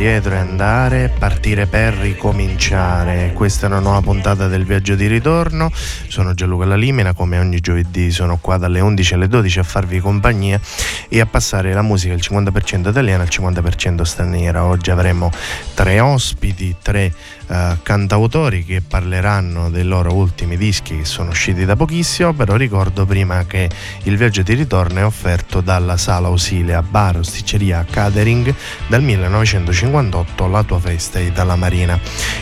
indietro e andare, partire per ricominciare. Questa è una nuova puntata del viaggio di ritorno. Sono Gianluca Lalimina, come ogni giovedì sono qua dalle 11 alle 12 a farvi compagnia e a passare la musica il 50% italiana il 50% straniera. Oggi avremo tre ospiti, tre uh, cantautori che parleranno dei loro ultimi dischi che sono usciti da pochissimo, però ricordo prima che il viaggio di ritorno è offerto dalla Sala Ausilia Bar Osticceria Catering dal 1958 La tua festa è dalla Marina.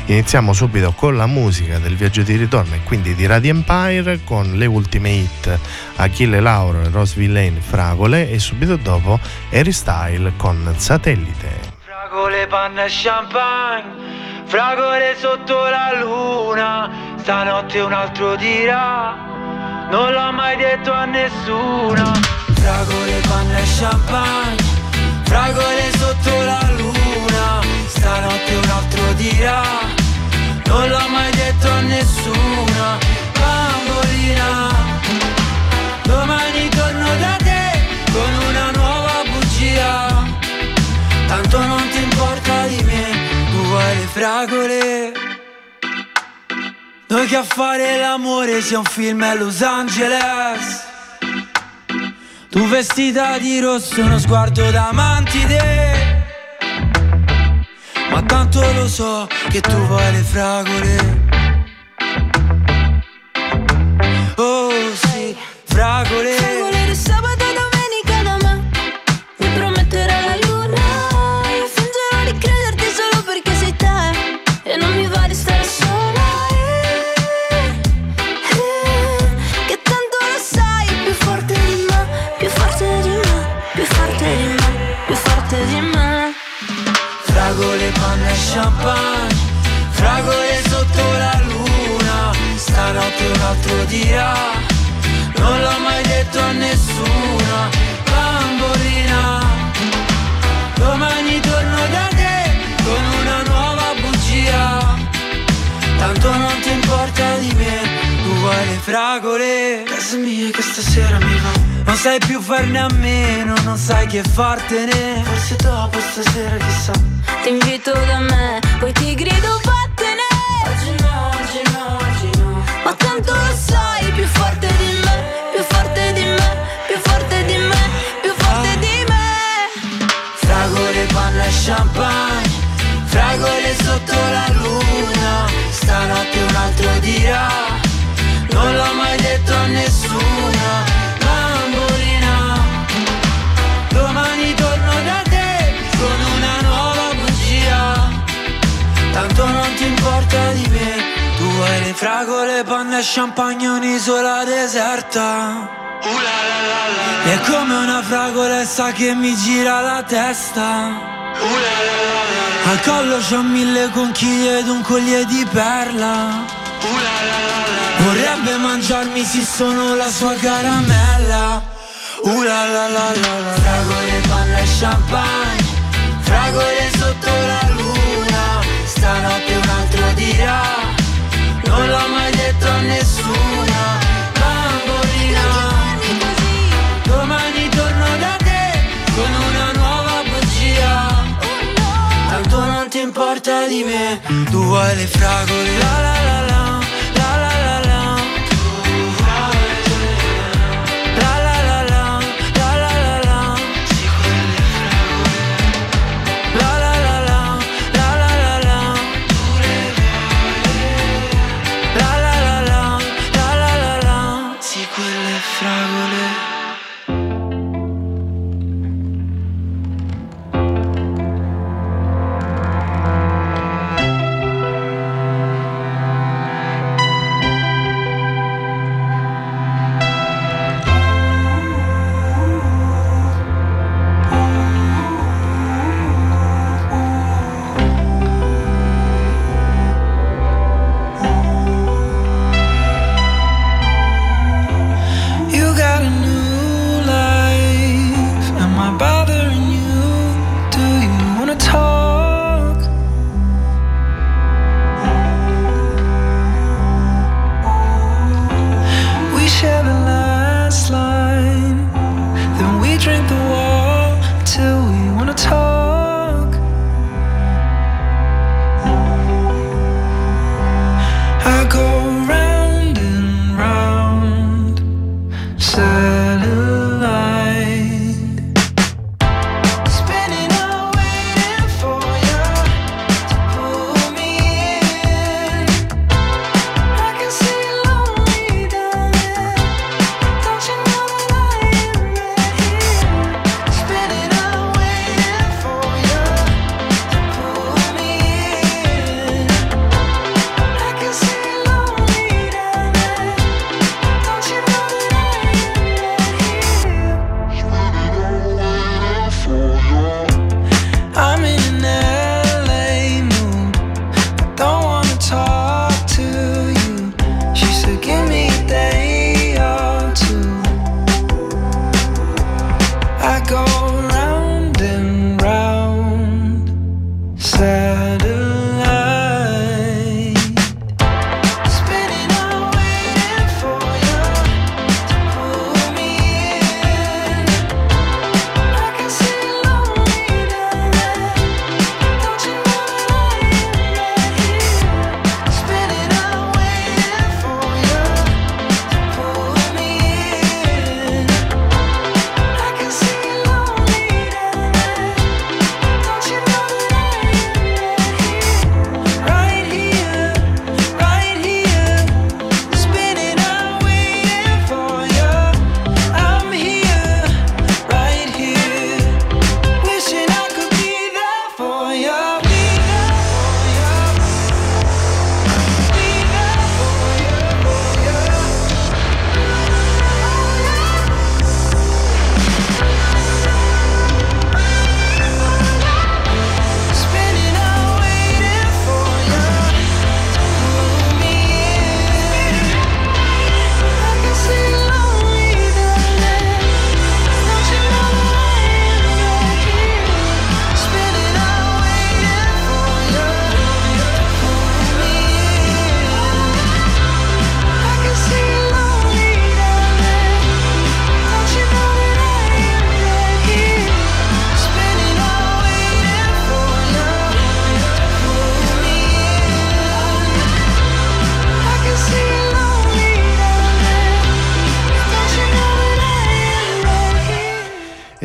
Iniziamo subito con la musica del viaggio di ritorno e quindi di Radio Empire con le ultime hit Achille Lauro e Rose Villain Fragole e subito dopo Harry Style con Satellite. Fragole, panna e champagne Fragole sotto la luna, stanotte un altro dirà, non l'ho mai detto a nessuno. Fragole, panna e champagne, fragole sotto la luna, stanotte un altro dirà, non l'ho mai detto a nessuno. Bambolina, domani torno da te con una nuova bugia, tanto non ti importa di me vuoi le fragole. Noi che a fare l'amore sia un film a Los Angeles. Tu vestita di rosso, uno sguardo da mantide Ma tanto lo so che tu vuoi le fragole. Oh sì, fragole Stanotte un altro dirà? Non l'ho mai detto a nessuno Bambolina. Domani torno da te Con una nuova bugia. Tanto non ti importa di me Tu vuoi le fragole. Casa mia che stasera mi va Non sai più farne a meno Non sai che fartene. Forse dopo stasera chissà. Ti invito da me Poi ti grido vattene Ma tanto lo sai Più forte di me Più forte di me Più forte di me Più forte di me. Fragole, panna e champagne Fragole sotto la luna Stanotte un altro dirà fragole, panna e champagne Un'isola deserta. È come una fragolessa che mi gira la testa. Al collo c'ho mille conchiglie ed un collier di perla. Vorrebbe mangiarmi se sono la sua caramella. Uh la la la la la. Fragole, panna e champagne Fragole sotto la luna. Stanotte un altro dirà Non l'ho mai detto a nessuno Bambolina. Domani torno da te con una nuova bugia. Tanto non ti importa di me Tu vuoi le fragole La la la la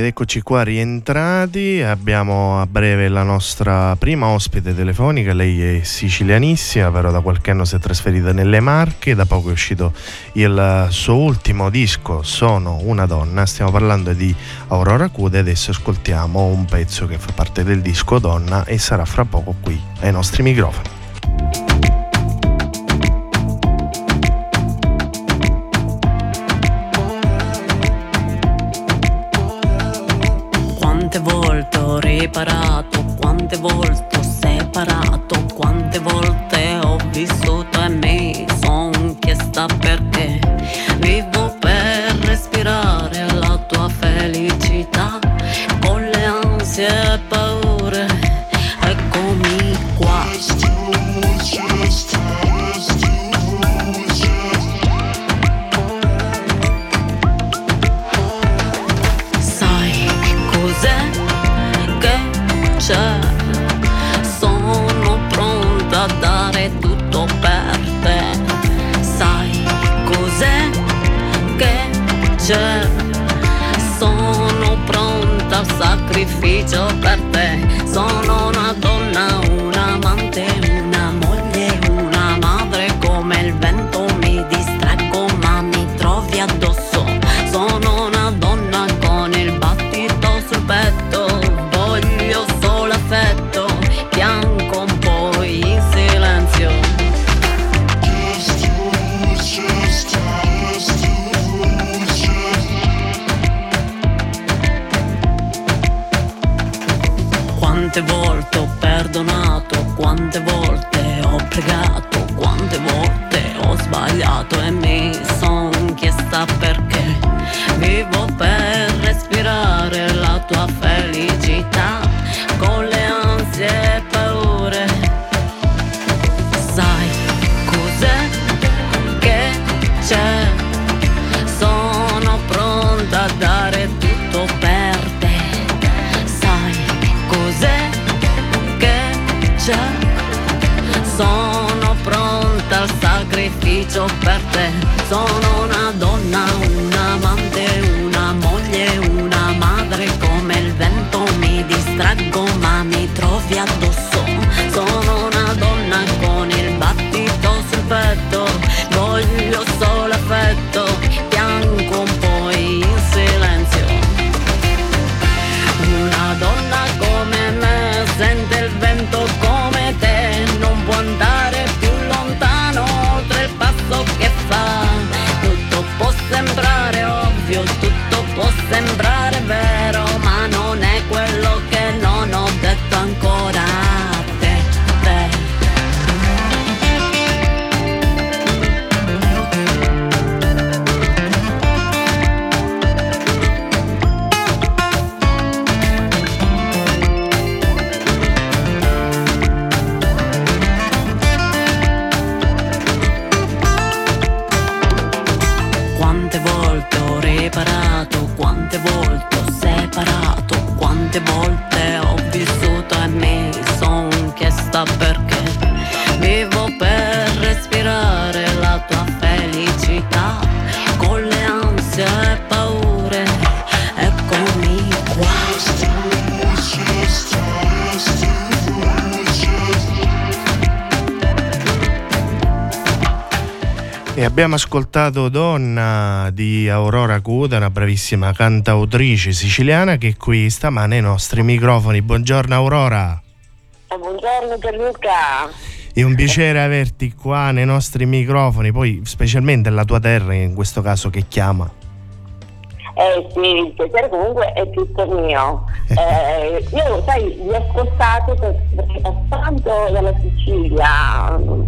Ed eccoci qua rientrati, abbiamo a breve la nostra prima ospite telefonica, lei è sicilianissima, però da qualche anno si è trasferita nelle Marche, da poco è uscito il suo ultimo disco, Sono una donna, stiamo parlando di Aurora Cude, adesso ascoltiamo un pezzo che fa parte del disco Donna e sarà fra poco qui ai nostri microfoni. te abbiamo ascoltato Donna di Aurora Cuda, una bravissima cantautrice siciliana che è qui stamane ai nostri microfoni. Buongiorno Aurora. Buongiorno Gianluca. È un piacere averti qua nei nostri microfoni, poi specialmente la tua terra in questo caso che chiama. Eh sì, il piacere comunque è tutto mio. Eh, io, sai, vi ho ascoltato per- perché passando dalla Sicilia non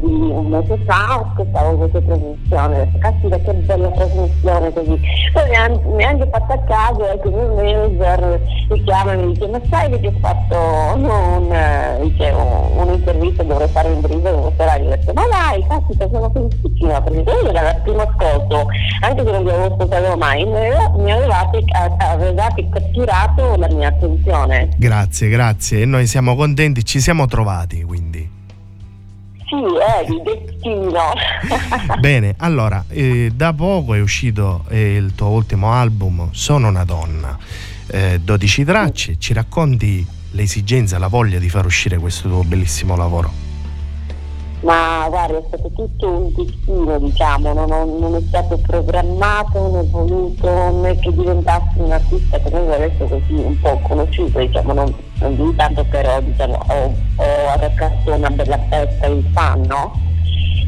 di un mese fa ascoltavo questa trasmissione. Caspita che bella trasmissione così. Poi mi ha, mi ha anche fatto a caso ecco, il mio manager mi chiama e mi dice ma sai che ti ho fatto eh, un- un'intervista, dovrei fare con questa radio. Ho detto ma dai, caspita, sono felicissima perché era il primo ascolto, anche se non vi avevo ascoltato mai, mi aveva- mi avevate, avevate catturato la mia attenzione. Grazie, grazie. E noi siamo contenti, ci siamo trovati quindi. Sì, è di destino. Bene, allora, eh, da poco è uscito eh, il tuo ultimo album, Sono una donna, eh, 12 tracce, ci racconti l'esigenza, la voglia di far uscire questo tuo bellissimo lavoro? Ma guarda, è stato tutto un destino, diciamo, non, non è stato programmato né voluto né che diventassi un artista che noi adesso così un po' conosciuto, diciamo, non, non tanto però diciamo, ho, ho arreccato una bella festa di fan, no?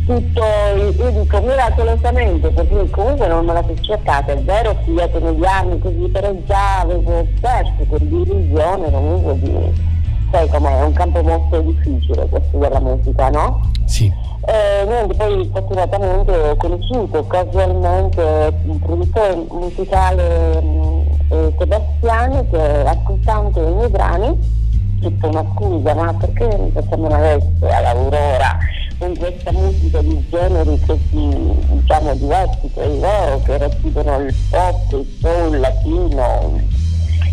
Tutto, io dico miracolosamente perché comunque non me la sono cercata, è vero, ho studiato negli anni così, però già avevo perso quell'illusione comunque di, sai com'è, è un campo molto difficile questo della musica, no? Sì. Eh, niente, poi fortunatamente ho conosciuto casualmente un produttore musicale mh, eh, Sebastiano che ascoltando i miei brani detto ma scusa ma perché non facciamo una veste all'Aurora con questa musica di generi così diciamo diversi tra di loro che racchiudono il pop, il soul, il latino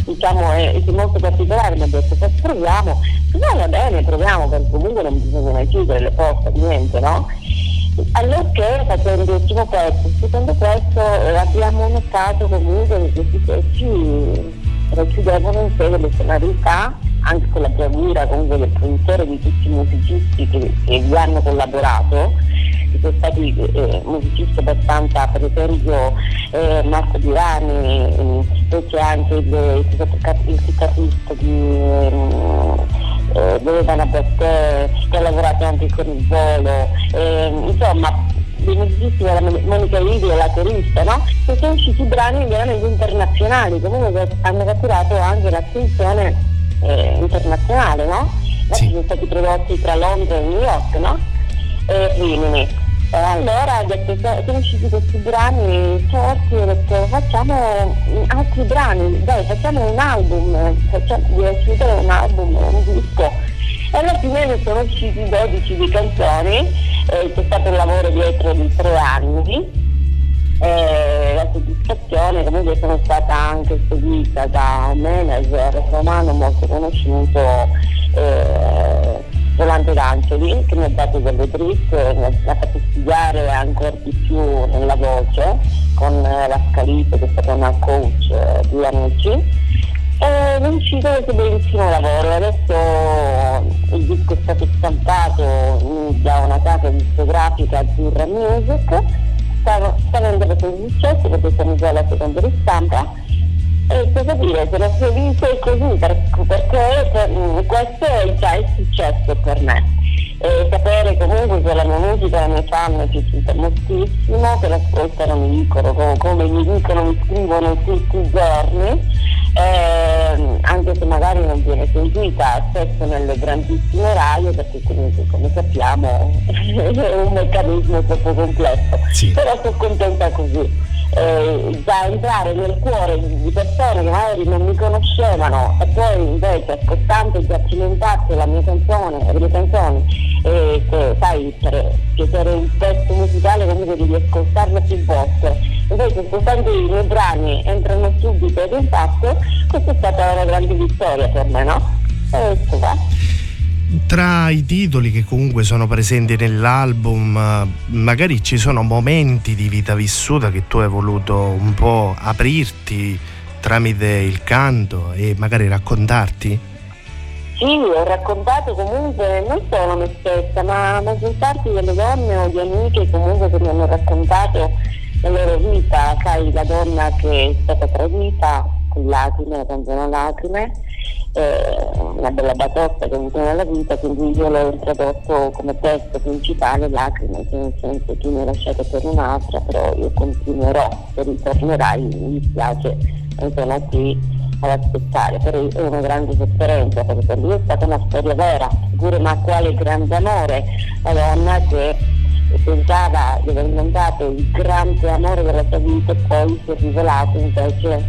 diciamo è, è molto particolare mi ha detto "Poi proviamo no va bene proviamo perché comunque non bisogna mai chiudere le porte niente no? Allorché facendo il primo pezzo secondo pezzo eh, abbiamo notato comunque che questi pezzi racchiudevano in sé delle sonorità anche con la bravura comunque del produttore di tutti i musicisti che, che vi hanno collaborato che sono stati eh, musicisti abbastanza, per esempio eh, Marco Dirani, eh, poi c'è anche il, il, chitarrista di ehm, eh, Loredana Battè, che ha lavorato anche con il volo, eh, insomma musicisti Mon- Monica Ivi e la corista, no? E sono usciti brani veramente internazionali, comunque hanno catturato anche l'attenzione eh, internazionale, no? Sì. Sono stati prodotti tra Londra e New York, no? e Rimini. E allora ho detto, "Se- sono usciti questi brani forti, ho detto facciamo altri brani, dai facciamo un album, facciamo un album, un disco. E alla fine ne sono usciti 12 di canzoni, eh, c'è stato un lavoro dietro di tre anni. Eh, la soddisfazione comunque sono stata anche seguita da un manager romano molto conosciuto eh, Volante D'Angeli che mi ha dato delle dritte, mi ha, fatto studiare ancora di più nella voce con eh, la Scalito che è stata una coach eh, di amici e è uscito questo bellissimo lavoro. Adesso il disco è stato stampato mm, da una casa discografica Azzurra Music, sta, sta avendo un successo perché siamo già alla seconda ristampa. E cosa dire, sono felice così per- perché per- questo è già il successo per me. E sapere comunque che la mia musica, la mia fan è piaciuta moltissimo, che l'ascoltano mi dicono, come mi dicono, mi scrivono tutti i giorni, ehm, anche se magari non viene sentita spesso nelle grandissime radio, perché comunque come sappiamo è un meccanismo troppo complesso. Sì. Però sono contenta così eh, da entrare nel cuore di persone che magari non mi conoscevano e poi invece ascoltando già cimentarsi la mia canzone, le mie canzoni e che sai per piacere un testo musicale comunque devi ascoltarlo più volte invece ascoltando i miei brani entrano subito ad impatto, questa è stata una grande vittoria per me, no? E questo va. Tra i titoli che comunque sono presenti nell'album, eh, magari ci sono momenti di vita vissuta che tu hai voluto un po' aprirti tramite il canto e magari raccontarti? Sì, ho raccontato comunque non solo me stessa, ma maggior parte delle donne o di amiche comunque che mi hanno raccontato la loro vita, sai, la donna che è stata tradita con lacrime, la canzone lacrime, eh, una bella batosta che mi nella vita, quindi io l'ho introdotto come testo principale lacrime, che nel senso tu mi hai lasciato per un'altra, però io continuerò, se ritornerai mi dispiace, non sono qui ad aspettare, però è una grande sofferenza, perché per lui è stata una storia vera, pure ma quale grande amore, la donna che pensava di aver incontrato il grande amore della sua vita e poi si è rivelato invece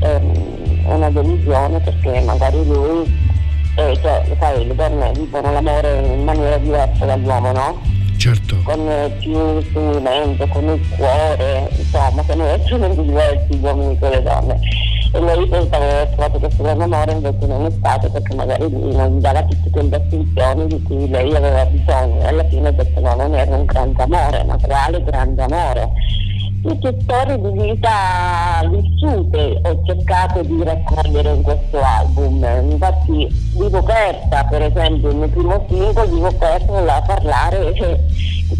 ehm, una delusione perché magari lui, eh, cioè, sai, le donne vivono l'amore in maniera diversa dall'uomo, no? Certo. Con più sentimento, con il cuore, insomma, sono estremamente diversi gli uomini con le donne e lei pensava di aver trovato questo grande amore invece non è stato perché magari lui non dava tutte quelle attenzioni di cui lei aveva bisogno. E alla fine ha detto no non era un grande amore ma quale grande amore tutte storie di vita vissute ho cercato di raccogliere in questo album. Infatti Vivo Persa, per esempio, il mio primo singolo, Vivo Persa, voleva parlare che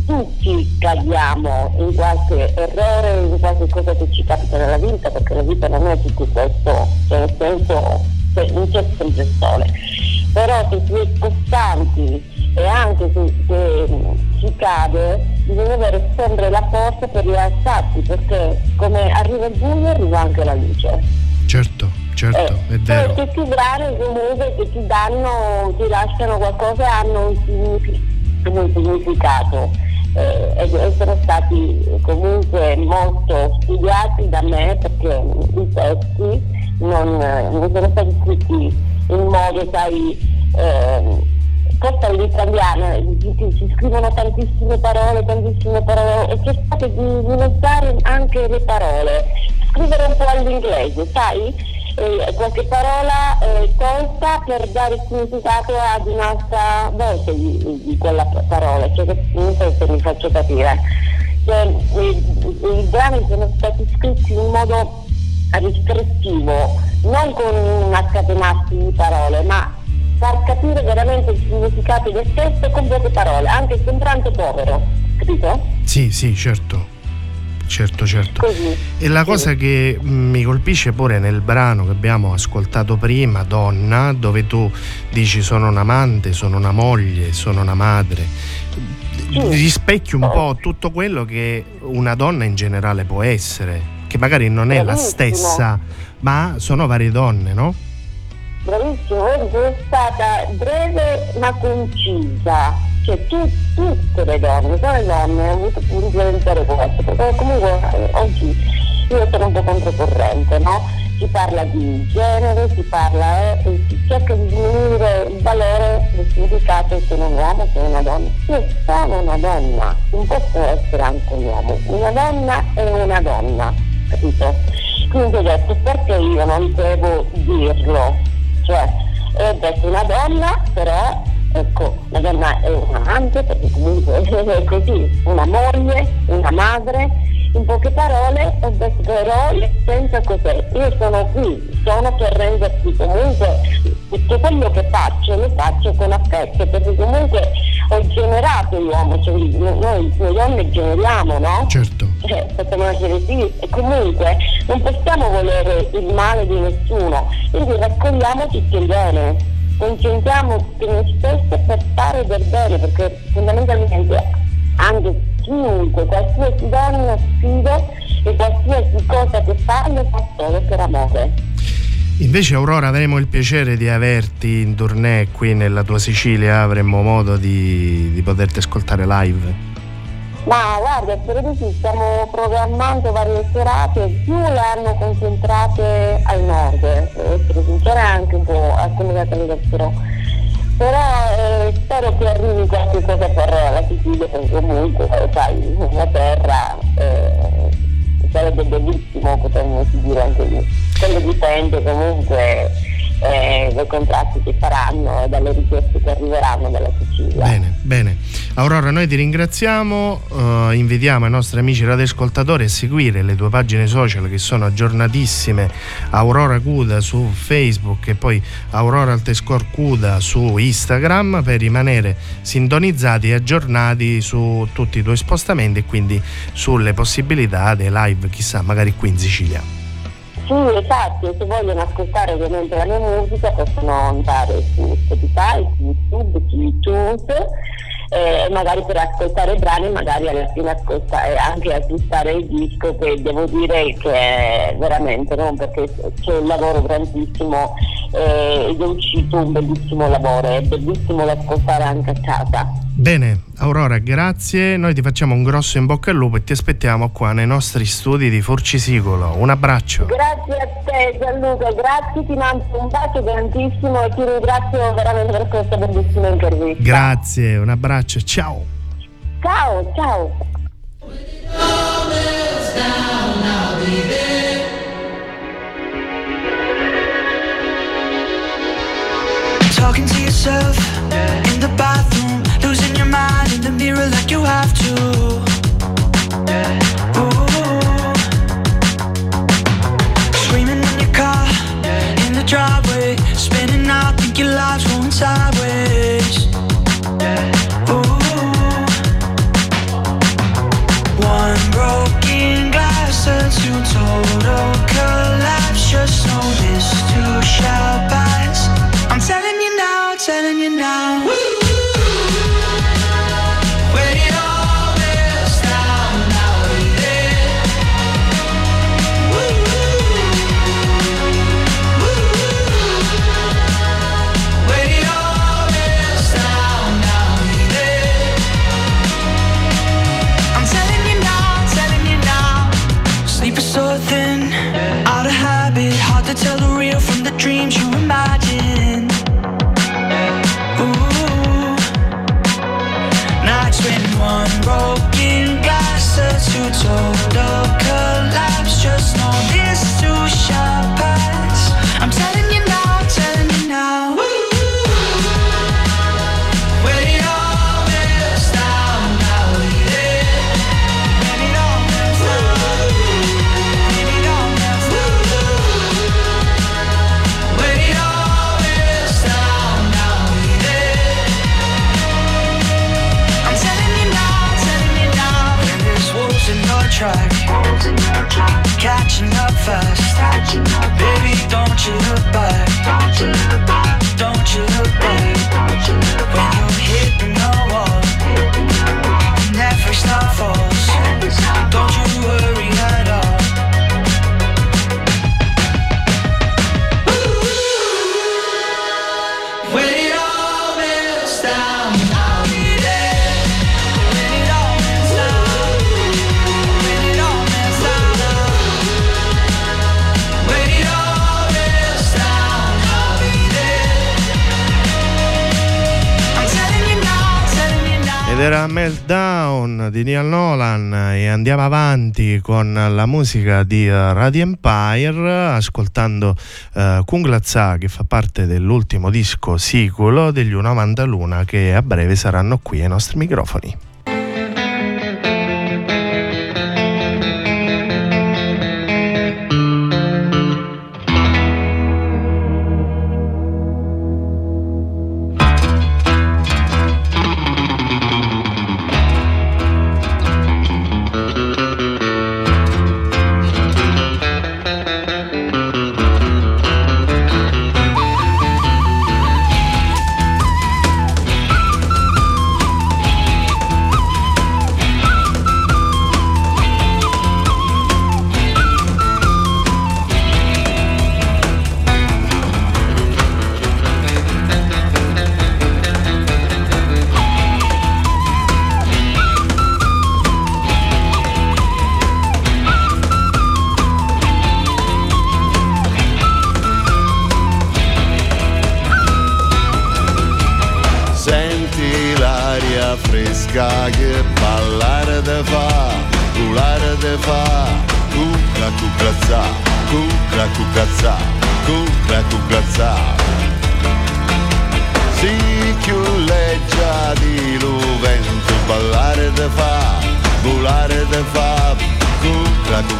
tutti cadiamo in qualche errore, in qualche cosa che ci capita nella vita, perché la vita non è tutto questo, cioè nel senso non c'è sempre sole. Però se si è costanti e anche se, se si cade bisogna avere sempre la forza per rialzarsi perché come arriva il buio arriva anche la luce. Certo, certo, eh, è vero. Questi brani comunque che ti danno, ti lasciano qualcosa hanno un, signific- un significato. Eh, e sono stati comunque molto studiati da me perché i testi non, non sono stati scritti in modo, sai, eh, questo è l'italiano, ci scrivono tantissime parole, tantissime parole e cercate di dimezzare anche le parole, scrivere un po' all'inglese, sai? Eh, qualche parola eh, tolta per dare significato ad un'altra voce di, di quella parola, cioè non so se mi faccio capire. Cioè, i, i brani sono stati scritti in modo ristrettivo, non con una scatenarsi di parole, ma far capire veramente il significato del testo con poche parole, anche sembrante povero, capito? Sì, sì, certo. Certo, certo. Così. E la cosa che mi colpisce pure nel brano che abbiamo ascoltato prima, Donna, dove tu dici sono un amante, sono una moglie, sono una madre, Sì. rispecchi un po' tutto quello che una donna in generale può essere, che magari non è la Bravissimo. stessa, ma sono varie donne, no? Bravissimo, vedi, sono stata breve ma concisa. Cioè tu, tutte le donne, sono le donne, ho avuto diventare questo, perché comunque eh, oggi io sono un po' controcorrente, no? Si parla di genere, si parla eh, si cerca di diminuire il valore del significato sono un uomo, sono una donna. Io sono una donna, non posso essere anche un uomo. Una donna è una donna, capito? Quindi ho detto perché io non devo dirlo? Cioè, ho detto una donna, però ecco, la donna è un amante, perché comunque è così, una moglie, una madre, in poche parole ho detto però l'essenza cos'è? Io sono qui, sono per renderti comunque tutto quello che faccio lo faccio con affetto, perché comunque ho generato l'uomo, cioè noi, noi donne generiamo, no? Certo. eh, possiamo essere sì e comunque non possiamo volere il male di nessuno, quindi raccogliamo tutto il bene, concentriamo su noi stesse per fare del bene, perché fondamentalmente anche chiunque, qualsiasi donna sfido e qualsiasi cosa che fa lo fa solo per amore. Invece Aurora avremo il piacere di averti in tournée qui nella tua Sicilia, avremo modo di, di poterti ascoltare live. Ma guarda, spero di sì, stiamo programmando varie serate, più le hanno concentrate al nord, devo essere sincera anche un po' alcune date all'estero. Però eh, spero che arrivi qualche cosa per la Sicilia, perché comunque, eh, sai, una terra, eh, sarebbe bellissimo, potremmo dire anche lì. Quello dipende comunque eh, dai contratti che faranno e dalle richieste che arriveranno dalla Sicilia. Bene, bene. Aurora, noi ti ringraziamo, uh, invitiamo i nostri amici radioascoltatori a seguire le tue pagine social che sono aggiornatissime, Aurora Cuda su Facebook e poi Aurora Altescor Cuda su Instagram per rimanere sintonizzati e aggiornati su tutti i tuoi spostamenti e quindi sulle possibilità dei live, chissà, magari qui in Sicilia. Sì, esatto, se vogliono ascoltare ovviamente la mia musica possono andare su Spotify, su YouTube, su iTunes e magari per ascoltare i brani magari alla fine ascoltare, anche acquistare il disco che devo dire che è veramente no? perché c'è un lavoro grandissimo eh, ed è uscito un bellissimo lavoro, è bellissimo da ascoltare anche a casa. Bene, Aurora, grazie. Noi ti facciamo un grosso in bocca al lupo e ti aspettiamo qua nei nostri studi di Forcisicolo. Un abbraccio. Grazie a te Gianluca, grazie, ti mando un bacio grandissimo e ti ringrazio veramente per questa bellissima intervista. Grazie, un abbraccio, ciao. Ciao, ciao. Talking to yourself in the bathroom, the mirror like you have to. Ooh. Screaming in your car, in the driveway, spinning out, think your life's going sideways. Ooh. One broken glass turns to total collapse. Just know this too shall pass. I'm telling you now, telling you now. When di Neil Nolan e andiamo avanti con la musica di eh, Radio Empire ascoltando uh, Kunglatsa che fa parte dell'ultimo disco sicolo degli Una Mandaluna che a breve saranno qui ai nostri microfoni.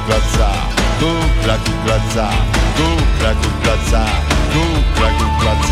Cucla cucrazza, cucla cucrazza, cucla cucrazza, cucla cucrazza.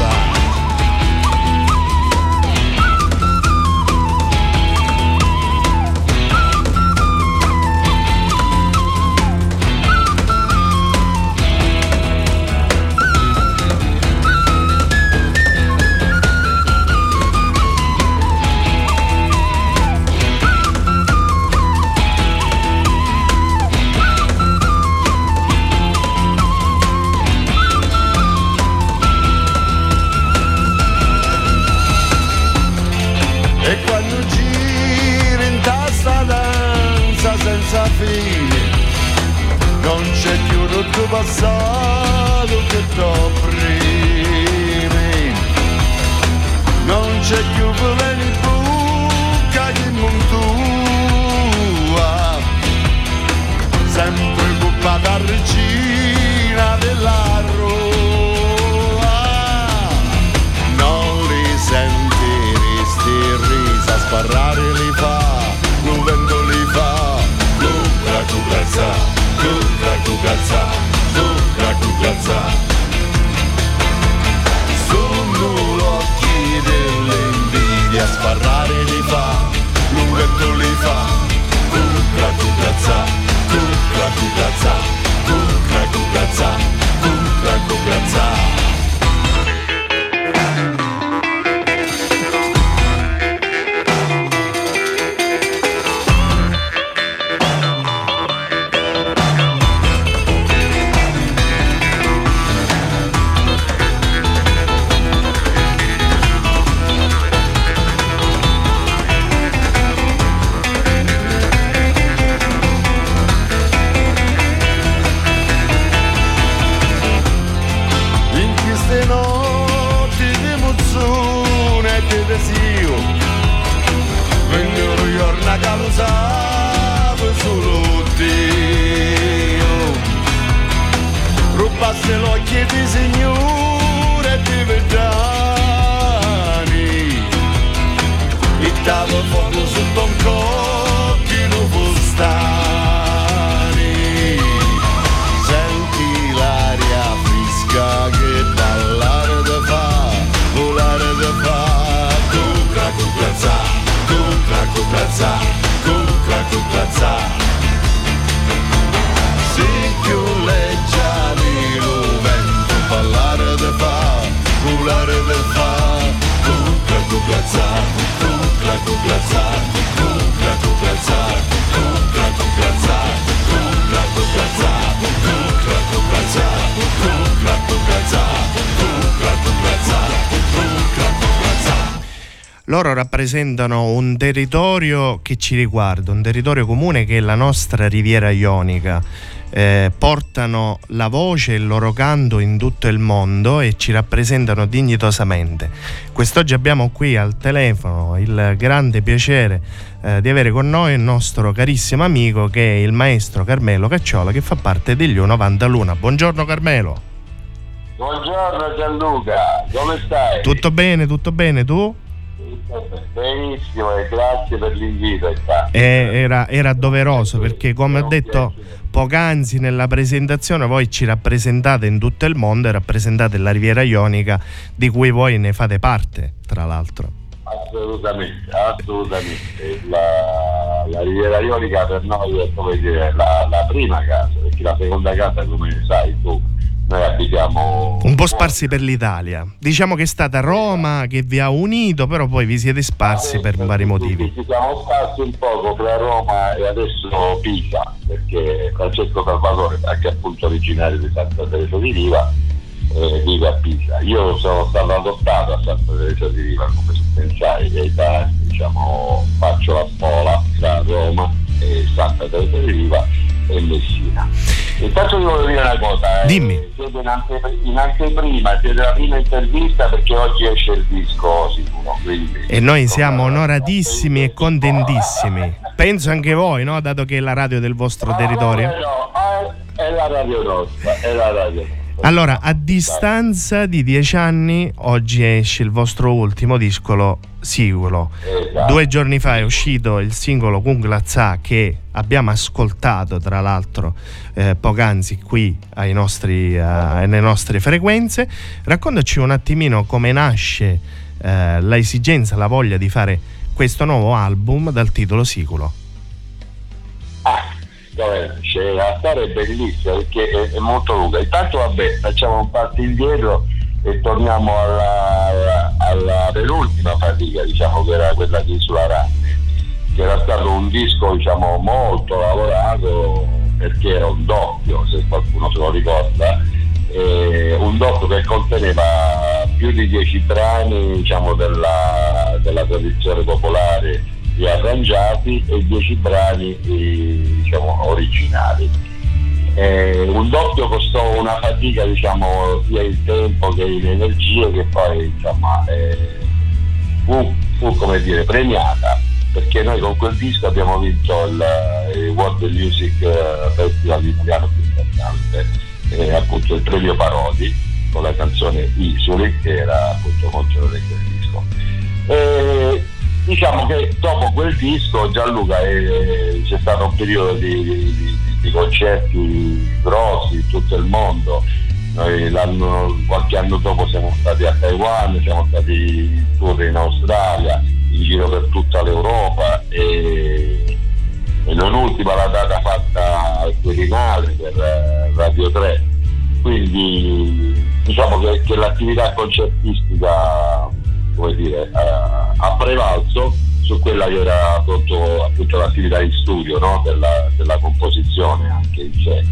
Rappresentano un territorio che ci riguarda, un territorio comune che è la nostra riviera ionica. Eh, portano la voce e il loro canto in tutto il mondo e ci rappresentano dignitosamente. Quest'oggi abbiamo qui al telefono il grande piacere eh, di avere con noi il nostro carissimo amico che è il maestro Carmelo Cacciola che fa parte degli U90 Luna. Buongiorno Carmelo. Buongiorno Gianluca, come stai? Tutto bene, tutto bene, tu? Benissimo e grazie per l'invito. Eh, era, era, doveroso perché come ho detto poc'anzi nella presentazione voi ci rappresentate in tutto il mondo e rappresentate la Riviera Ionica di cui voi ne fate parte tra l'altro. Assolutamente, assolutamente. La, la Riviera Ionica per noi è come dire la, la prima casa perché la seconda casa come sai tu noi abitiamo un po' sparsi per l'Italia. Diciamo che è stata Roma che vi ha unito, però poi vi siete sparsi per vari motivi. Ci siamo sparsi un poco tra Roma e adesso Pisa, perché Francesco Salvatore, anche appunto originario di Santa Teresa di Riva, eh, vive a Pisa. Io sono stato adottato a Santa Teresa di Riva, come pensai, e da diciamo, faccio la spola tra Roma e Santa Teresa di Riva e Messina. Intanto ti voglio dire una cosa, eh. Dimmi. Siete in, ante, in, anteprima, siete la prima intervista perché oggi esce il disco sicuro. Quindi, e noi siamo onoratissimi e contentissimi. Penso anche voi, no? Dato che è la radio del vostro ah, territorio. No, ah, la radio nostra, è la radio nostra. Allora, a distanza di dieci anni, oggi esce il vostro ultimo discolo, singolo. Esatto. Due giorni fa è uscito il singolo Kunglazza che abbiamo ascoltato, tra l'altro, eh, poc'anzi qui ai nostri, eh, nelle nostre frequenze. Raccontaci un attimino come nasce eh, l'esigenza, la voglia di fare questo nuovo album dal titolo Siculo. Vabbè, c'è la storia è bellissima perché è, è molto lunga. Intanto vabbè, facciamo un passo indietro e torniamo alla, alla, alla penultima fatica, diciamo che era quella di Sulla Ranne, che era stato un disco diciamo molto lavorato perché era un doppio, se qualcuno se lo ricorda, eh, un doppio che conteneva più di dieci brani diciamo, della, della tradizione popolare riarrangiati e dieci brani eh, diciamo, originali. Eh, un doppio costò una fatica diciamo, sia in tempo che in energie che poi insomma, eh, fu, fu come dire, premiata perché noi con quel disco abbiamo vinto il, il World Music eh, Festival italiano più importante, eh, appunto il premio Parodi con la canzone Isoli che era appunto orecchio del disco. E, diciamo che dopo quel disco Gianluca eh, c'è stato un periodo di, di, di, concerti grossi in tutto il mondo. Noi qualche anno dopo siamo stati a Taiwan, siamo stati in tour in Australia, in giro per tutta l'Europa e, e non ultima la data fatta al Quirinale per eh, Radio 3. Quindi diciamo che, che l'attività concertistica come dire, eh, ha prevalso su quella che era appunto, appunto l'attività di studio no? della, della, composizione anche in sé.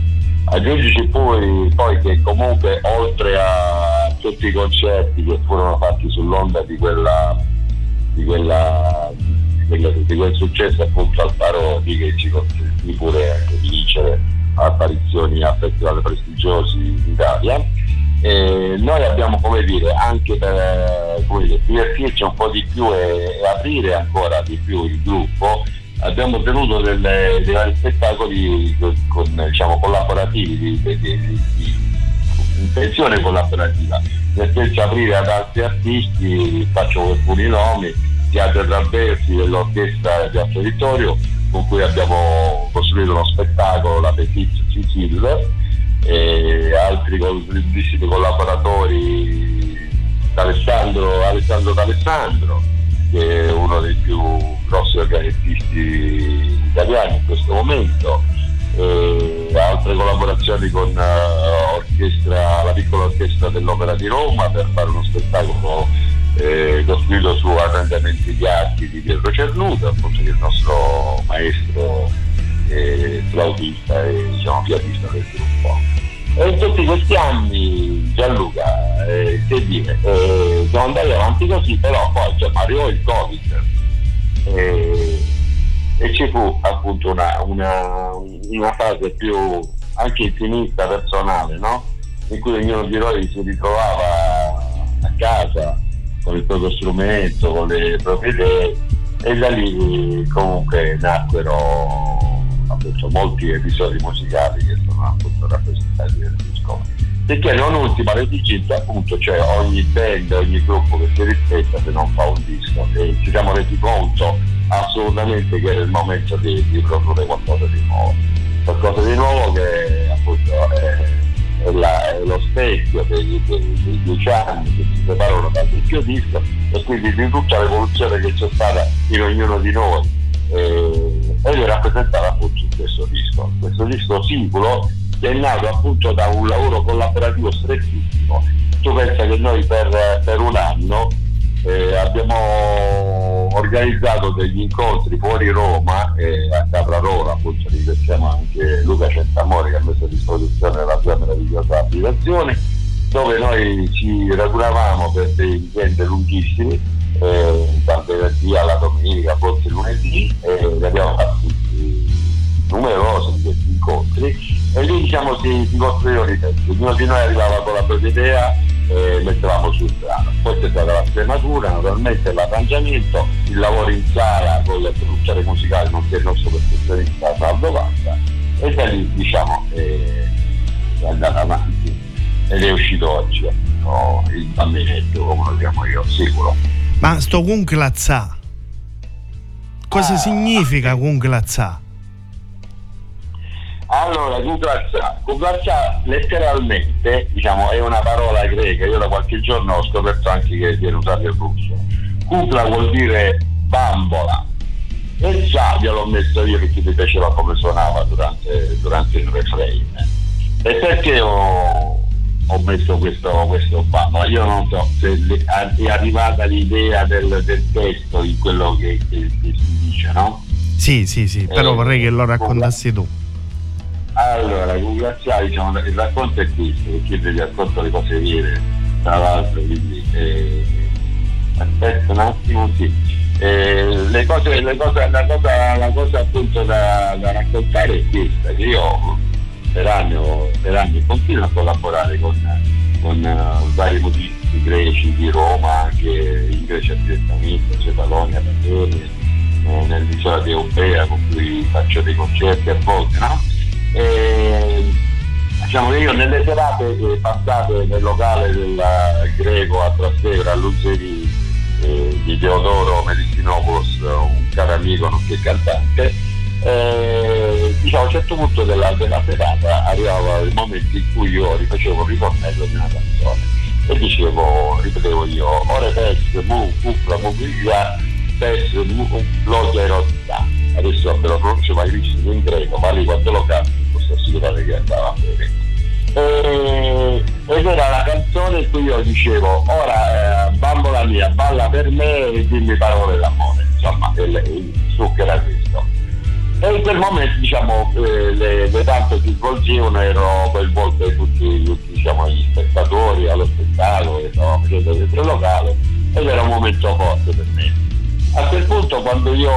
Aggiungici poi, poi, che comunque oltre a tutti i concerti che furono fatti sull'onda di quella di, quella, di, quella, di quel successo appunto al Parodi che ci consentì pure anche di vincere apparizioni a festival prestigiosi in Italia. E noi abbiamo come dire anche per come dire, divertirci un po' di più e, e, aprire ancora di più il gruppo abbiamo tenuto delle, dei vari spettacoli con, diciamo, collaborativi di, di, di, di intenzione collaborativa nel senso aprire ad altri artisti faccio alcuni nomi Teatro Traversi dell'orchestra di Vittorio con cui abbiamo costruito uno spettacolo, la Petite Sicile, e altri grandissimi collaboratori, Alessandro, Alessandro D'Alessandro, che è uno dei più grossi organizzisti italiani in questo momento, e altre collaborazioni con orchestra, la piccola orchestra dell'Opera di Roma per fare uno spettacolo eh, costruito su arrangiamenti di archi di Pietro Cernuto, appunto che è il nostro maestro eh, flautista e diciamo, pianista del gruppo. E in tutti questi anni Gianluca, eh, che dire, eh, siamo andati avanti così, però poi cioè, arrivò il Covid eh, e ci fu appunto una, una, una fase più anche intimista, personale, no? in cui ognuno di noi si ritrovava a casa con il proprio strumento, con le proprie idee e da lì comunque nacquero appunto molti episodi musicali che appunto rappresentati nel disco. Perché non ultima l'esigenza appunto, cioè ogni band, ogni gruppo che si rispetta se non fa un disco e ci siamo resi conto assolutamente che era il momento di, di produrre qualcosa di nuovo. Qualcosa di nuovo che appunto è è, la, è lo specchio dei, dei, dieci anni che si separano dal vecchio disco e quindi di tutta l'evoluzione che c'è stata in ognuno di noi eh, e le rappresentava appunto questo disco, questo disco singolo che è nato appunto da un lavoro collaborativo strettissimo. Tu pensa che noi per, per un anno eh, abbiamo organizzato degli incontri fuori Roma e a Caprarola, appunto ringraziamo anche Luca Centamore che ha messo a disposizione la sua meravigliosa applicazione, dove noi ci radunavamo per dei weekend lunghissimi, eh, dal venerdì alla domenica, forse lunedì, e ne abbiamo fatti numerosi questi incontri e lì diciamo si, si costruivano i testi, ognuno di noi arrivava con la propria idea e mettevamo sul brano. Poi c'è stata la scrematura, naturalmente l'arrangiamento, il lavoro in sala con le produzioni musicali, nonché il nostro perfezionista Saldo Vanda e da lì diciamo eh, è andato avanti ed è uscito oggi no, il bambinetto come lo chiamo io, sicuro. Ma sto Kunglaza, cosa Ah. significa Kunglaza? Allora, Kuglatsa, Kuglatsa letteralmente diciamo, è una parola greca, io da qualche giorno ho scoperto anche che viene usato il russo. Kugla vuol dire bambola e il sa gliel'ho messo io perché mi piaceva come suonava durante, durante il refrain. E perché ho, ho messo questo, questo bambola? Io non so se le- è arrivata l'idea del, del testo in quello che, che- che si dice, no? Sì, sì, sì, però Eh, vorrei che lo raccontassi tu. Allora, Guglielmiani, diciamo, il racconto è questo, perché io vi racconto le cose vere, tra l'altro, quindi eh, aspetta un attimo, sì. Eh, le cose, le cose, la, cosa, la cosa appunto da, da raccontare è questa, che io per anni, per anni continuo a collaborare con, con eh, vari musicisti greci di Roma, anche in Grecia direttamente, Cefalonia, Atene, eh, nell'isola di Eubea con cui faccio dei concerti a volte, no? E, diciamo io nelle serate eh, passate nel locale del greco a Trastevere a Luzeri eh, di Teodoro Medicinopoulos, un caro amico nonché cantante, eh, diciamo a un certo punto della, della serata arrivava il momento in cui io rifacevo il ritornello di una canzone e dicevo, ripetevo io, ore pes, mu, cupla, muglia, pes, erotica. Adesso ve lo pronuncio mai visto in greco, ma lì quando lo canto posso assicurare che andava bene. E, ed era la canzone in cui io dicevo, ora eh, bambola mia, balla per me e dimmi parole d'amore, insomma, il, il era questo. E in quel momento diciamo, eh, le, le tante si svolgevano, ero coinvolte tutti, tutti diciamo, gli spettatori allo spettacolo, stavamo facendo dentro il locale ed era un momento forte per me. A quel punto quando io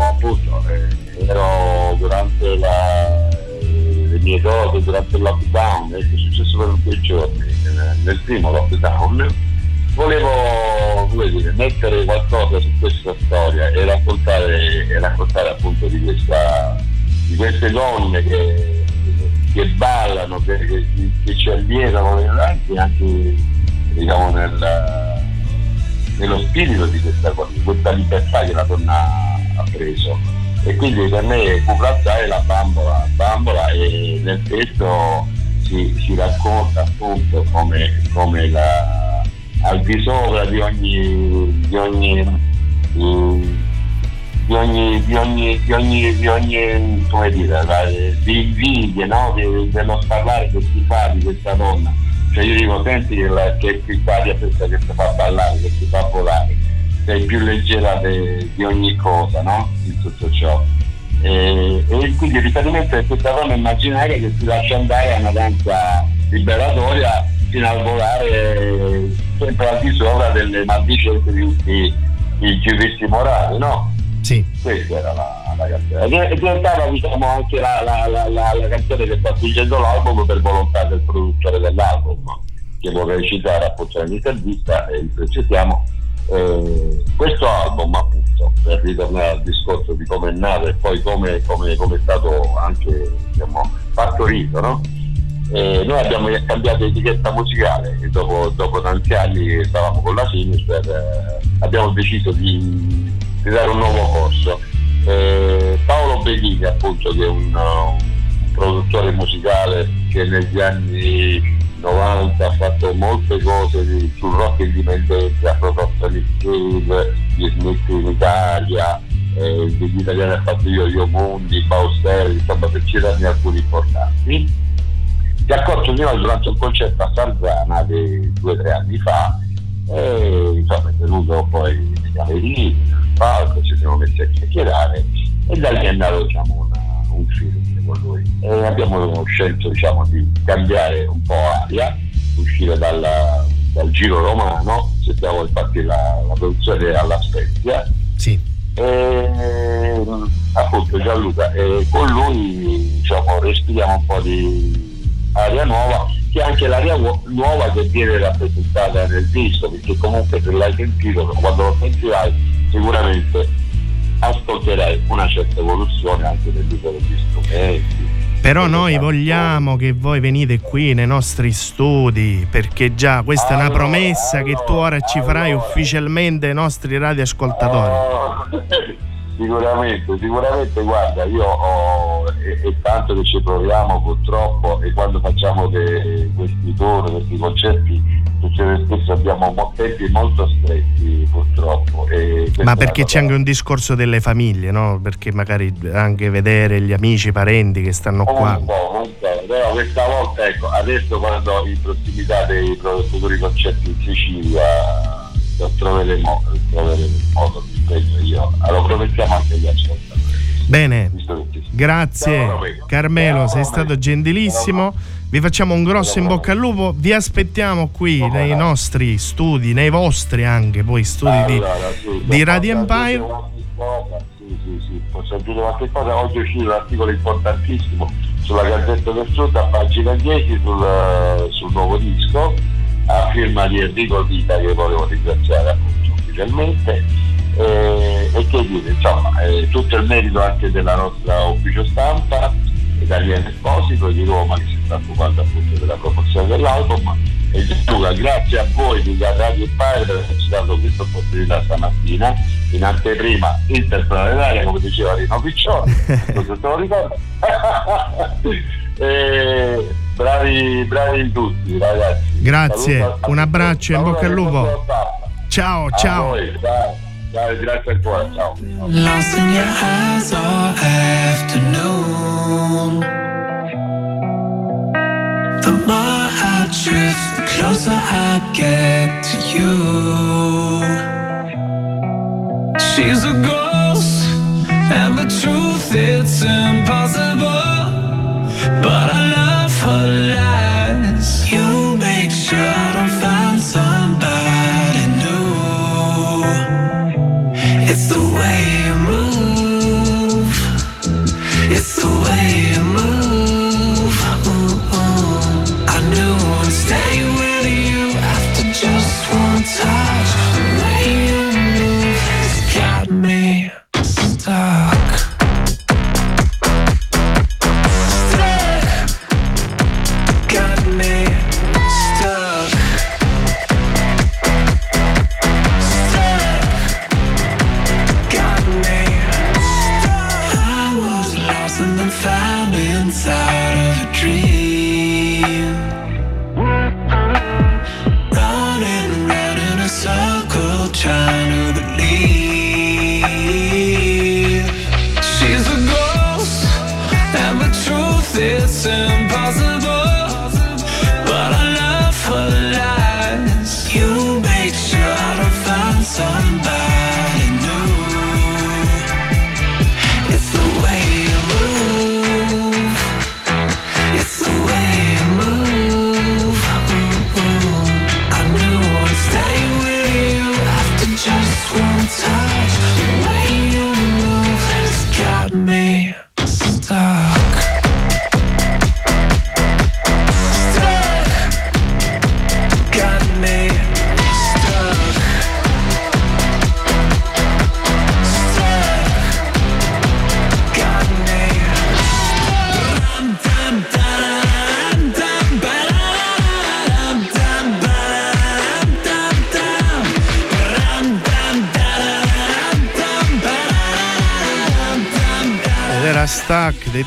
appunto eh, ero durante la, eh, le mie cose, durante il lockdown, che è successo per quei giorni, eh, nel primo lockdown, volevo dire, mettere qualcosa su questa storia e raccontare, e raccontare appunto di, questa, di queste donne che, che ballano, che, che, che ci allietano anche, anche diciamo, nel, nello spirito di questa di questa libertà che la donna ha preso. E quindi per me Cucrazza è la bambola, bambola e nel testo si, si racconta appunto come, come la, al di sopra di ogni, di ogni, mm, di ogni, di ogni, di ogni, di ogni come dire, di invidie, no? di, dello parlare che si fa di questa donna. Cioè io dico, senti che, la, che qui quadia questa che ti fa ballare, che ti fa volare, sei più leggera de- di ogni cosa, no? In tutto ciò. E, e quindi il riferimento è questa donna immaginaria che si lascia andare a una danza liberatoria fino a volare sempre al di sopra delle maldicenze di tutti i giuristi morali, no? Sì. Questa era la, la canzone. È diventava diciamo anche la, la- la- canzone che sta spingendo l'album per volontà del produttore dell'album, che vorrei citare appunto nell'intervista e riprecisiamo. Eh, questo album appunto, per ritornare al discorso di come è nato e poi come, come- come è stato anche diciamo, partorito, no? Eh, noi abbiamo cambiato etichetta musicale e dopo, dopo tanti anni che stavamo con la Sinister eh, abbiamo deciso di, di dare un nuovo corso. Eh, Paolo Bedini appunto che è un, un produttore musicale che negli anni 90 ha fatto molte cose di- sul rock indipendente, ha prodotto Nick Cave, gli Smith in Italia, eh, degli italiani ha fatto io, Io Mundi, Baustelli, insomma per citarne alcuni importanti si è accorto di noi durante un concerto a Sarzana di due o tre anni fa e insomma è venuto poi Amerini, nel palco, ci siamo messi a chiacchierare e da lì è nato diciamo, una- un film con lui e abbiamo scelto diciamo, di cambiare un po' aria, uscire dalla- dal giro romano, sentiamo infatti la, la produzione alla Spezia Sì. e appunto Gianluca e con lui diciamo, respiriamo un po' di aria nuova che è anche l'aria nu- nuova che viene rappresentata nel disco perché comunque se l'hai sentito quando lo sentirai sicuramente ascolterai una certa evoluzione anche nell'uso degli strumenti. Però noi vogliamo che voi venite qui nei nostri studi, perché già questa è una promessa che tu ora ci farai ufficialmente ai nostri radioascoltatori. Sicuramente, sicuramente, guarda, io ho, è, è, tanto che ci proviamo purtroppo e quando facciamo de, questi tour, questi concerti succede spesso abbiamo tempi molto stretti purtroppo. Ma perché c'è anche un discorso delle famiglie, no? Perché magari anche vedere gli amici, i parenti che stanno qua. Un po', un po', però questa volta ecco, adesso quando in prossimità dei futuri concerti in Sicilia troveremo, troveremo il modo di spegno io. Allora promettiamo anche gli ascoltatori. Bene, grazie Carmelo, sei stato gentilissimo. Vi facciamo un grosso in bocca al lupo, vi aspettiamo qui nei nostri studi, nei vostri anche poi studi di, di Radio Empire. Sì, sì, sì, posso aggiungere qualche cosa. Oggi è uscito un articolo importantissimo sulla Gazzetta del Sud a pagina 10 sul, sul nuovo disco a firma di Enrico Vita che volevo ringraziare appunto ufficialmente eh, e che dire insomma eh, tutto il merito anche della nostra ufficio stampa Daniele Esposito di Roma che si sta occupando appunto della promozione dell'album e Gianluca grazie a voi di Radio Empire per averci dato questa opportunità stamattina in anteprima interplanetaria come diceva Rino Piccioni non te lo ricordo e bravi, bravi tutti ragazzi. Grazie. Saluto, un abbraccio e in bocca al lupo. ciao ciao. grazie ancora ciao. Lost in your eyes all afternoon. The more I drift, the closer I get to you. She's a ghost And the truth, it's impossible. But I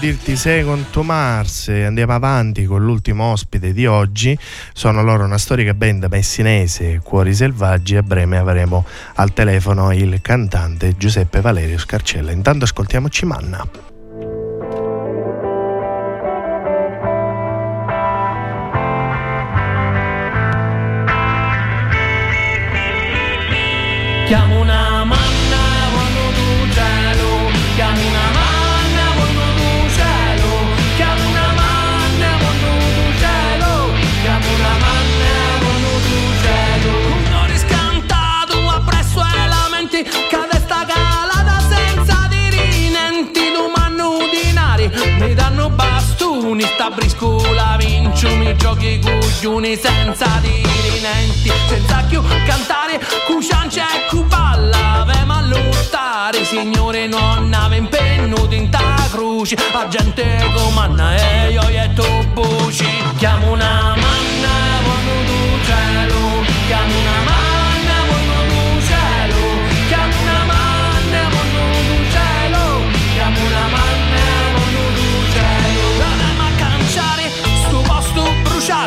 Stack dei Dirty Second to Mars e andiamo avanti con l'ultimo ospite di oggi. Sono loro una storica band messinese, Cuori Selvaggi. A breve avremo al telefono il cantante Giuseppe Valerio Scarcella. Intanto ascoltiamoci Manna. Chiamo bastoni, sta briscola vincio, mi giochi coglioni senza dirinenti, senza più cantare, cuciancia e cuballa, vemo a lottare, signore non ave impegno in ta cruz buci A gente comanna e io e tu buci Chiamo una manna quando tu cielo Chiamo una manna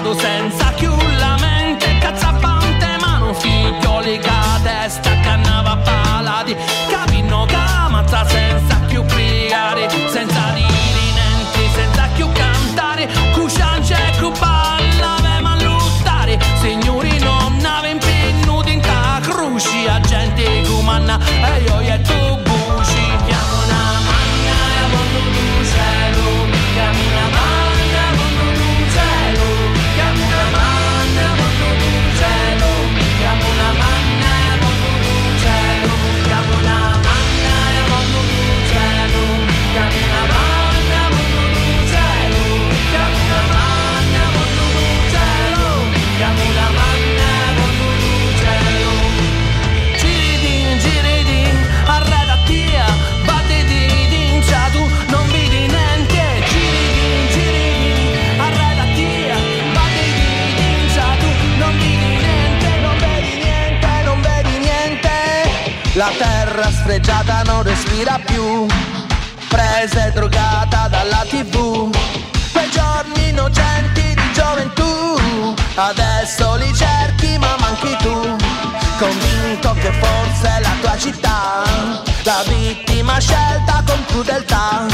bruciato senza più la mente Cazzapante mano figlioli che a testa cannava palati che forse la tua città, la vittima scelta con crudeltà.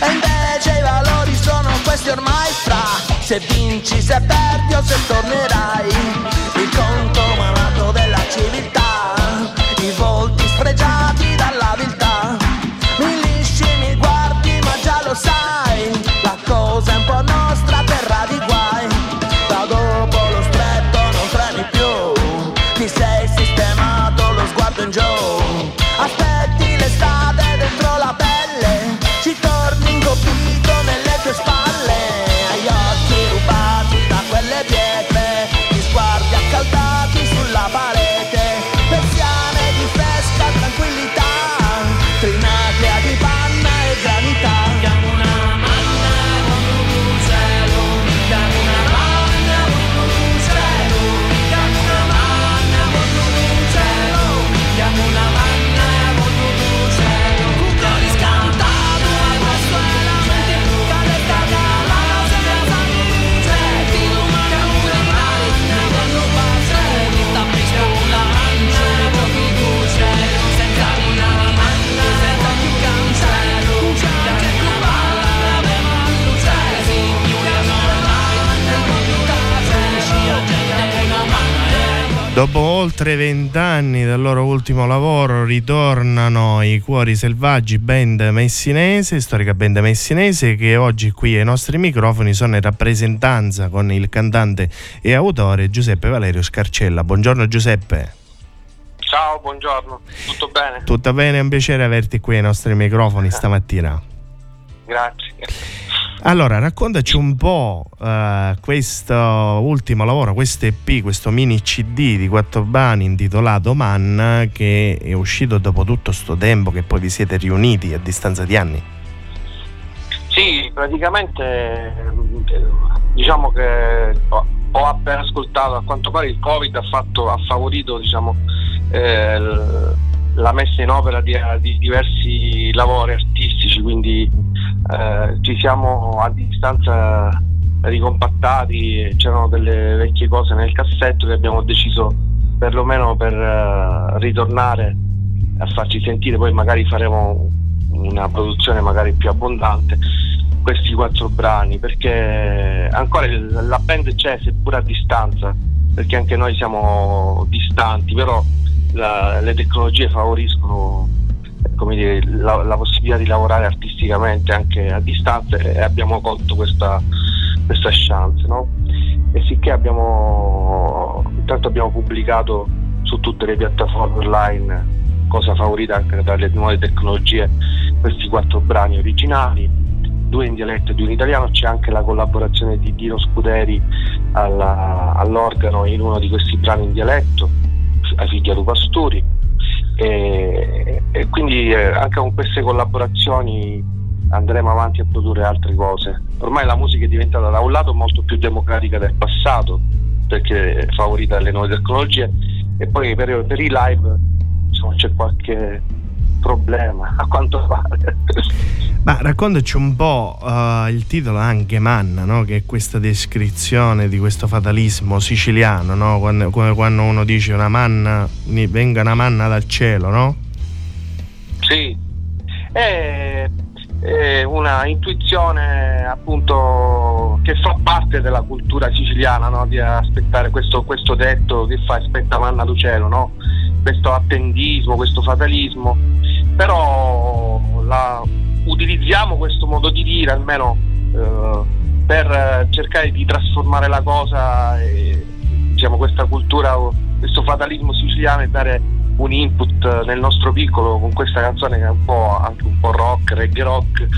E invece i valori sono questi ormai fra, se vinci, se perdi o se tornerai. Il Dopo oltre vent'anni del loro ultimo lavoro ritornano i Cuori Selvaggi, band messinese, storica band messinese che oggi qui ai nostri microfoni sono in rappresentanza con il cantante e autore Giuseppe Valerio Scarcella. Buongiorno Giuseppe. Ciao, buongiorno, tutto bene? Tutto bene? È un piacere averti qui ai nostri microfoni stamattina. Grazie. Allora, raccontaci un po' eh, questo ultimo lavoro, questo EP, questo mini CD di quattro brani intitolato Man, che è uscito dopo tutto sto tempo che poi vi siete riuniti a distanza di anni. Sì, praticamente eh, diciamo che ho, appena ascoltato, a quanto pare il Covid ha, fatto, ha favorito diciamo, eh, la messa in opera di, di diversi lavori artistici, quindi eh, ci siamo a distanza ricompattati, c'erano delle vecchie cose nel cassetto che abbiamo deciso perlomeno per eh, ritornare a farci sentire, poi magari faremo una produzione magari più abbondante questi quattro brani perché ancora la band c'è seppur a distanza perché anche noi siamo distanti però la- le tecnologie favoriscono dire, la, la possibilità di lavorare artisticamente anche a distanza e abbiamo colto questa, questa chance no? e sicché abbiamo intanto abbiamo pubblicato su tutte le piattaforme online cosa favorita anche dalle nuove tecnologie questi quattro brani originali due in dialetto e due in italiano c'è anche la collaborazione di Dino Scuderi alla- all'organo in uno di questi brani in dialetto a Figlia du Pasturi e, e quindi eh, anche con queste collaborazioni andremo avanti a produrre altre cose. Ormai la musica è diventata da un lato molto più democratica del passato, perché è favorita dalle nuove tecnologie, e poi per, per i live insomma, c'è qualche problema, a quanto pare. Ma raccontaci un po' uh, il titolo anche Manna, no? che è questa descrizione di questo fatalismo siciliano, no? quando, come quando uno dice una manna, venga una manna dal cielo, no? Sì, è, è una intuizione appunto che fa parte della cultura siciliana, no? di aspettare questo, questo, detto che fa aspetta manna dal cielo, no? questo attendismo, questo fatalismo, però la, utilizziamo questo modo di dire almeno eh, per cercare di trasformare la cosa e diciamo, questa cultura, questo fatalismo siciliano e dare un input nel nostro piccolo con questa canzone che è un po' anche un po' rock, reggae rock,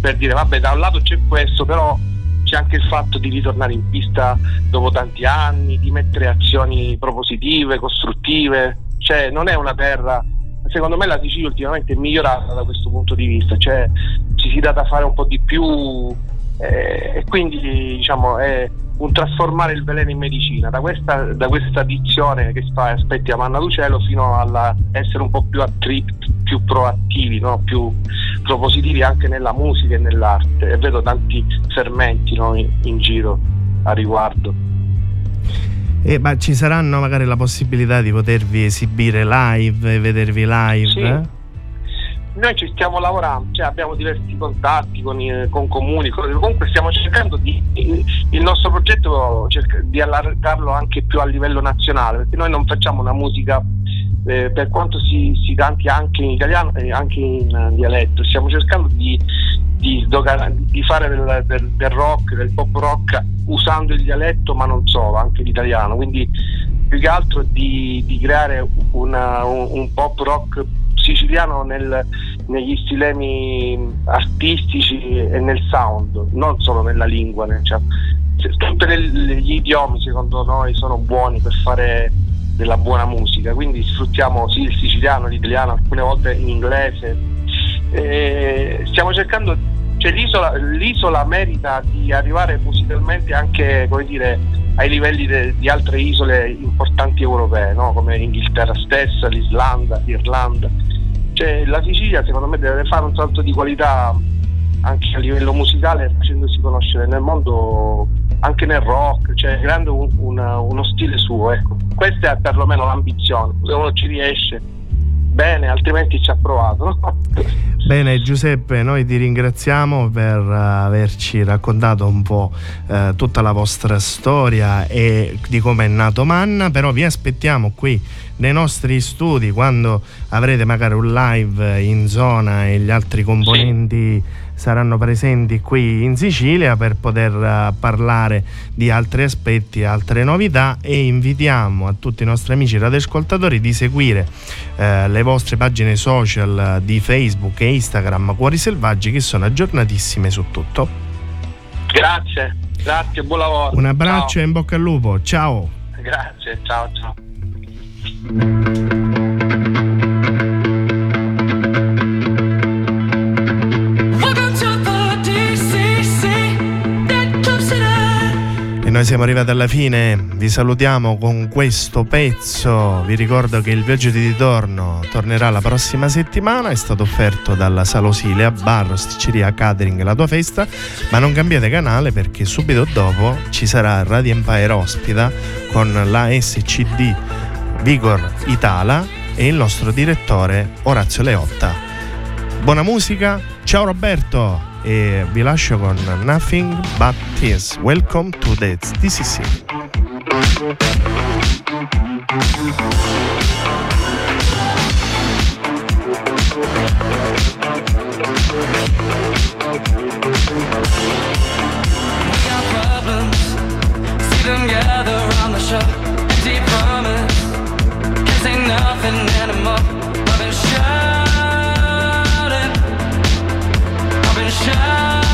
per dire vabbè da un lato c'è questo, però c'è anche il fatto di ritornare in pista dopo tanti anni, di mettere azioni propositive, costruttive, cioè non è una terra secondo me la Sicilia ultimamente è migliorata da questo punto di vista, cioè ci si dà da fare un po' di più eh, e quindi diciamo è un trasformare il veleno in medicina, da questa, da questa dizione che fa aspetti a manna d'uccello fino a essere un po' più, attri- più proattivi, no? più propositivi anche nella musica e nell'arte e vedo tanti fermenti no? in, in giro a riguardo. Eh, ma ci saranno magari la possibilità di potervi esibire live e vedervi live? Sì. Eh? Noi ci stiamo lavorando, cioè abbiamo diversi contatti con, i, con comuni, comunque stiamo cercando di, il nostro progetto di allargarlo anche più a livello nazionale, perché noi non facciamo una musica eh, per quanto si, si, canti anche in italiano e anche in dialetto, stiamo cercando di, di, di fare del, del, del, rock, del pop rock usando il dialetto ma non solo, anche l'italiano, quindi più che altro di, di creare una, un, un, pop rock siciliano nel, negli stilemi artistici e nel sound, non solo nella lingua. Cioè, tutti gli idiomi secondo noi sono buoni per fare della buona musica, quindi sfruttiamo sì il siciliano, l'italiano, alcune volte in inglese. E stiamo cercando, cioè l'isola, l'isola, merita di arrivare musicalmente anche dire, ai livelli de, di altre isole importanti europee, no? come l'Inghilterra stessa, l'Islanda, l'Irlanda. Cioè, la Sicilia secondo me deve fare un salto di qualità anche a livello musicale facendosi conoscere nel mondo anche nel rock, cioè creando un, una, uno stile suo. Ecco. Questa è perlomeno l'ambizione, se uno ci riesce bene, altrimenti ci ha provato. Bene Giuseppe, noi ti ringraziamo per uh, averci raccontato un po' uh, tutta la vostra storia e di come è nato Manna, però vi aspettiamo qui nei nostri studi quando avrete magari un live in zona e gli altri componenti sì saranno presenti qui in Sicilia per poter uh, parlare di altri aspetti, altre novità e invitiamo a tutti i nostri amici radioascoltatori di seguire uh, le vostre pagine social di Facebook e Instagram Cuori Selvaggi che sono aggiornatissime su tutto. Grazie, grazie, buon lavoro. Un abbraccio ciao. e in bocca al lupo, ciao. Grazie, ciao ciao. Noi siamo arrivati alla fine, vi salutiamo con questo pezzo, vi ricordo che il viaggio di ritorno tornerà la prossima settimana, è stato offerto dalla Salosilia, bar, sticceria, catering, la tua festa, ma non cambiate canale perché subito dopo ci sarà Radio Empire ospita con la SCD Vigor Itala e il nostro direttore Orazio Leotta. Buona musica, ciao Roberto! e vi lascio con Nothing But This. Welcome to the DCC. gather around the shop. Empty promise, can't say nothing anymore. shine.